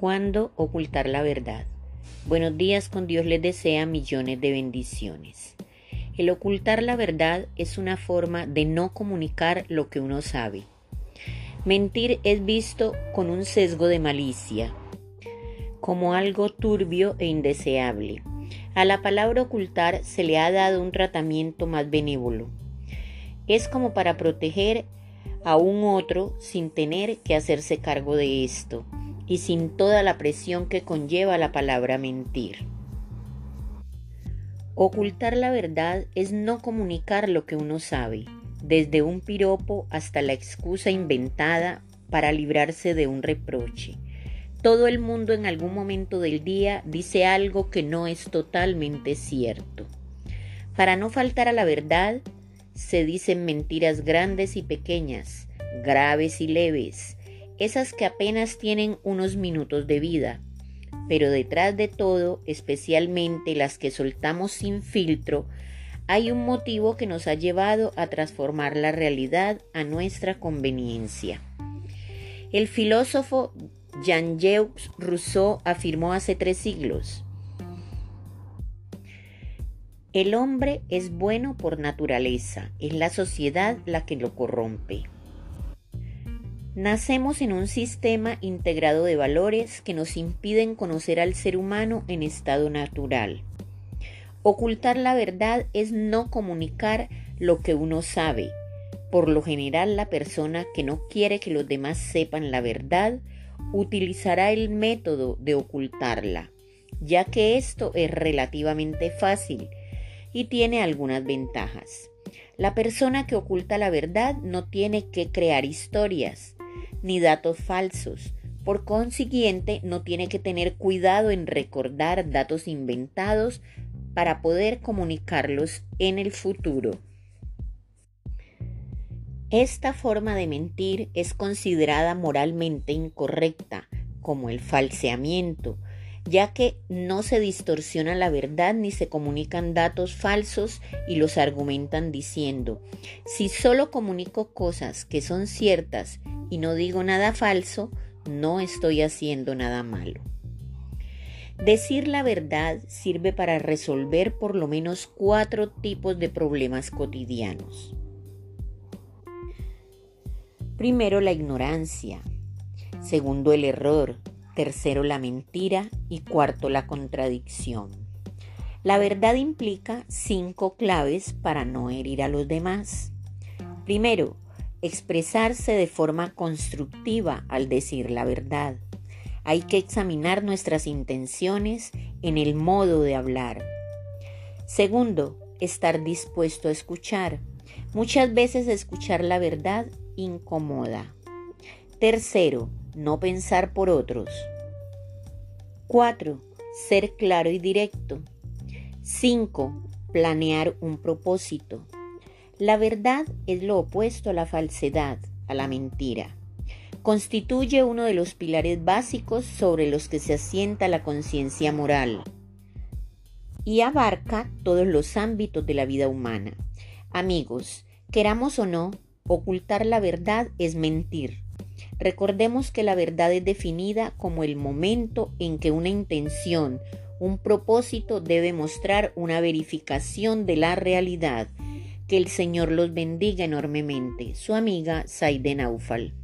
¿Cuándo ocultar la verdad? Buenos días, con Dios les desea millones de bendiciones. El ocultar la verdad es una forma de no comunicar lo que uno sabe. Mentir es visto con un sesgo de malicia, como algo turbio e indeseable. A la palabra ocultar se le ha dado un tratamiento más benévolo. Es como para proteger a un otro sin tener que hacerse cargo de esto y sin toda la presión que conlleva la palabra mentir. Ocultar la verdad es no comunicar lo que uno sabe, desde un piropo hasta la excusa inventada para librarse de un reproche. Todo el mundo en algún momento del día dice algo que no es totalmente cierto. Para no faltar a la verdad, se dicen mentiras grandes y pequeñas, graves y leves, esas que apenas tienen unos minutos de vida, pero detrás de todo, especialmente las que soltamos sin filtro, hay un motivo que nos ha llevado a transformar la realidad a nuestra conveniencia. El filósofo Jean-Jacques Rousseau afirmó hace tres siglos, el hombre es bueno por naturaleza, es la sociedad la que lo corrompe. Nacemos en un sistema integrado de valores que nos impiden conocer al ser humano en estado natural. Ocultar la verdad es no comunicar lo que uno sabe. Por lo general la persona que no quiere que los demás sepan la verdad utilizará el método de ocultarla, ya que esto es relativamente fácil y tiene algunas ventajas. La persona que oculta la verdad no tiene que crear historias, ni datos falsos. Por consiguiente, no tiene que tener cuidado en recordar datos inventados para poder comunicarlos en el futuro. Esta forma de mentir es considerada moralmente incorrecta, como el falseamiento, ya que no se distorsiona la verdad ni se comunican datos falsos y los argumentan diciendo, si solo comunico cosas que son ciertas y no digo nada falso, no estoy haciendo nada malo. Decir la verdad sirve para resolver por lo menos cuatro tipos de problemas cotidianos. Primero, la ignorancia. Segundo, el error. Tercero, la mentira. Y cuarto, la contradicción. La verdad implica cinco claves para no herir a los demás. Primero, expresarse de forma constructiva al decir la verdad. Hay que examinar nuestras intenciones en el modo de hablar. Segundo, estar dispuesto a escuchar. Muchas veces escuchar la verdad incomoda. Tercero, no pensar por otros. Cuatro, ser claro y directo. Cinco, planear un propósito. La verdad es lo opuesto a la falsedad, a la mentira. Constituye uno de los pilares básicos sobre los que se asienta la conciencia moral y abarca todos los ámbitos de la vida humana. Amigos, queramos o no, ocultar la verdad es mentir. Recordemos que la verdad es definida como el momento en que una intención, un propósito debe mostrar una verificación de la realidad que el Señor los bendiga enormemente. Su amiga Saide Naufal.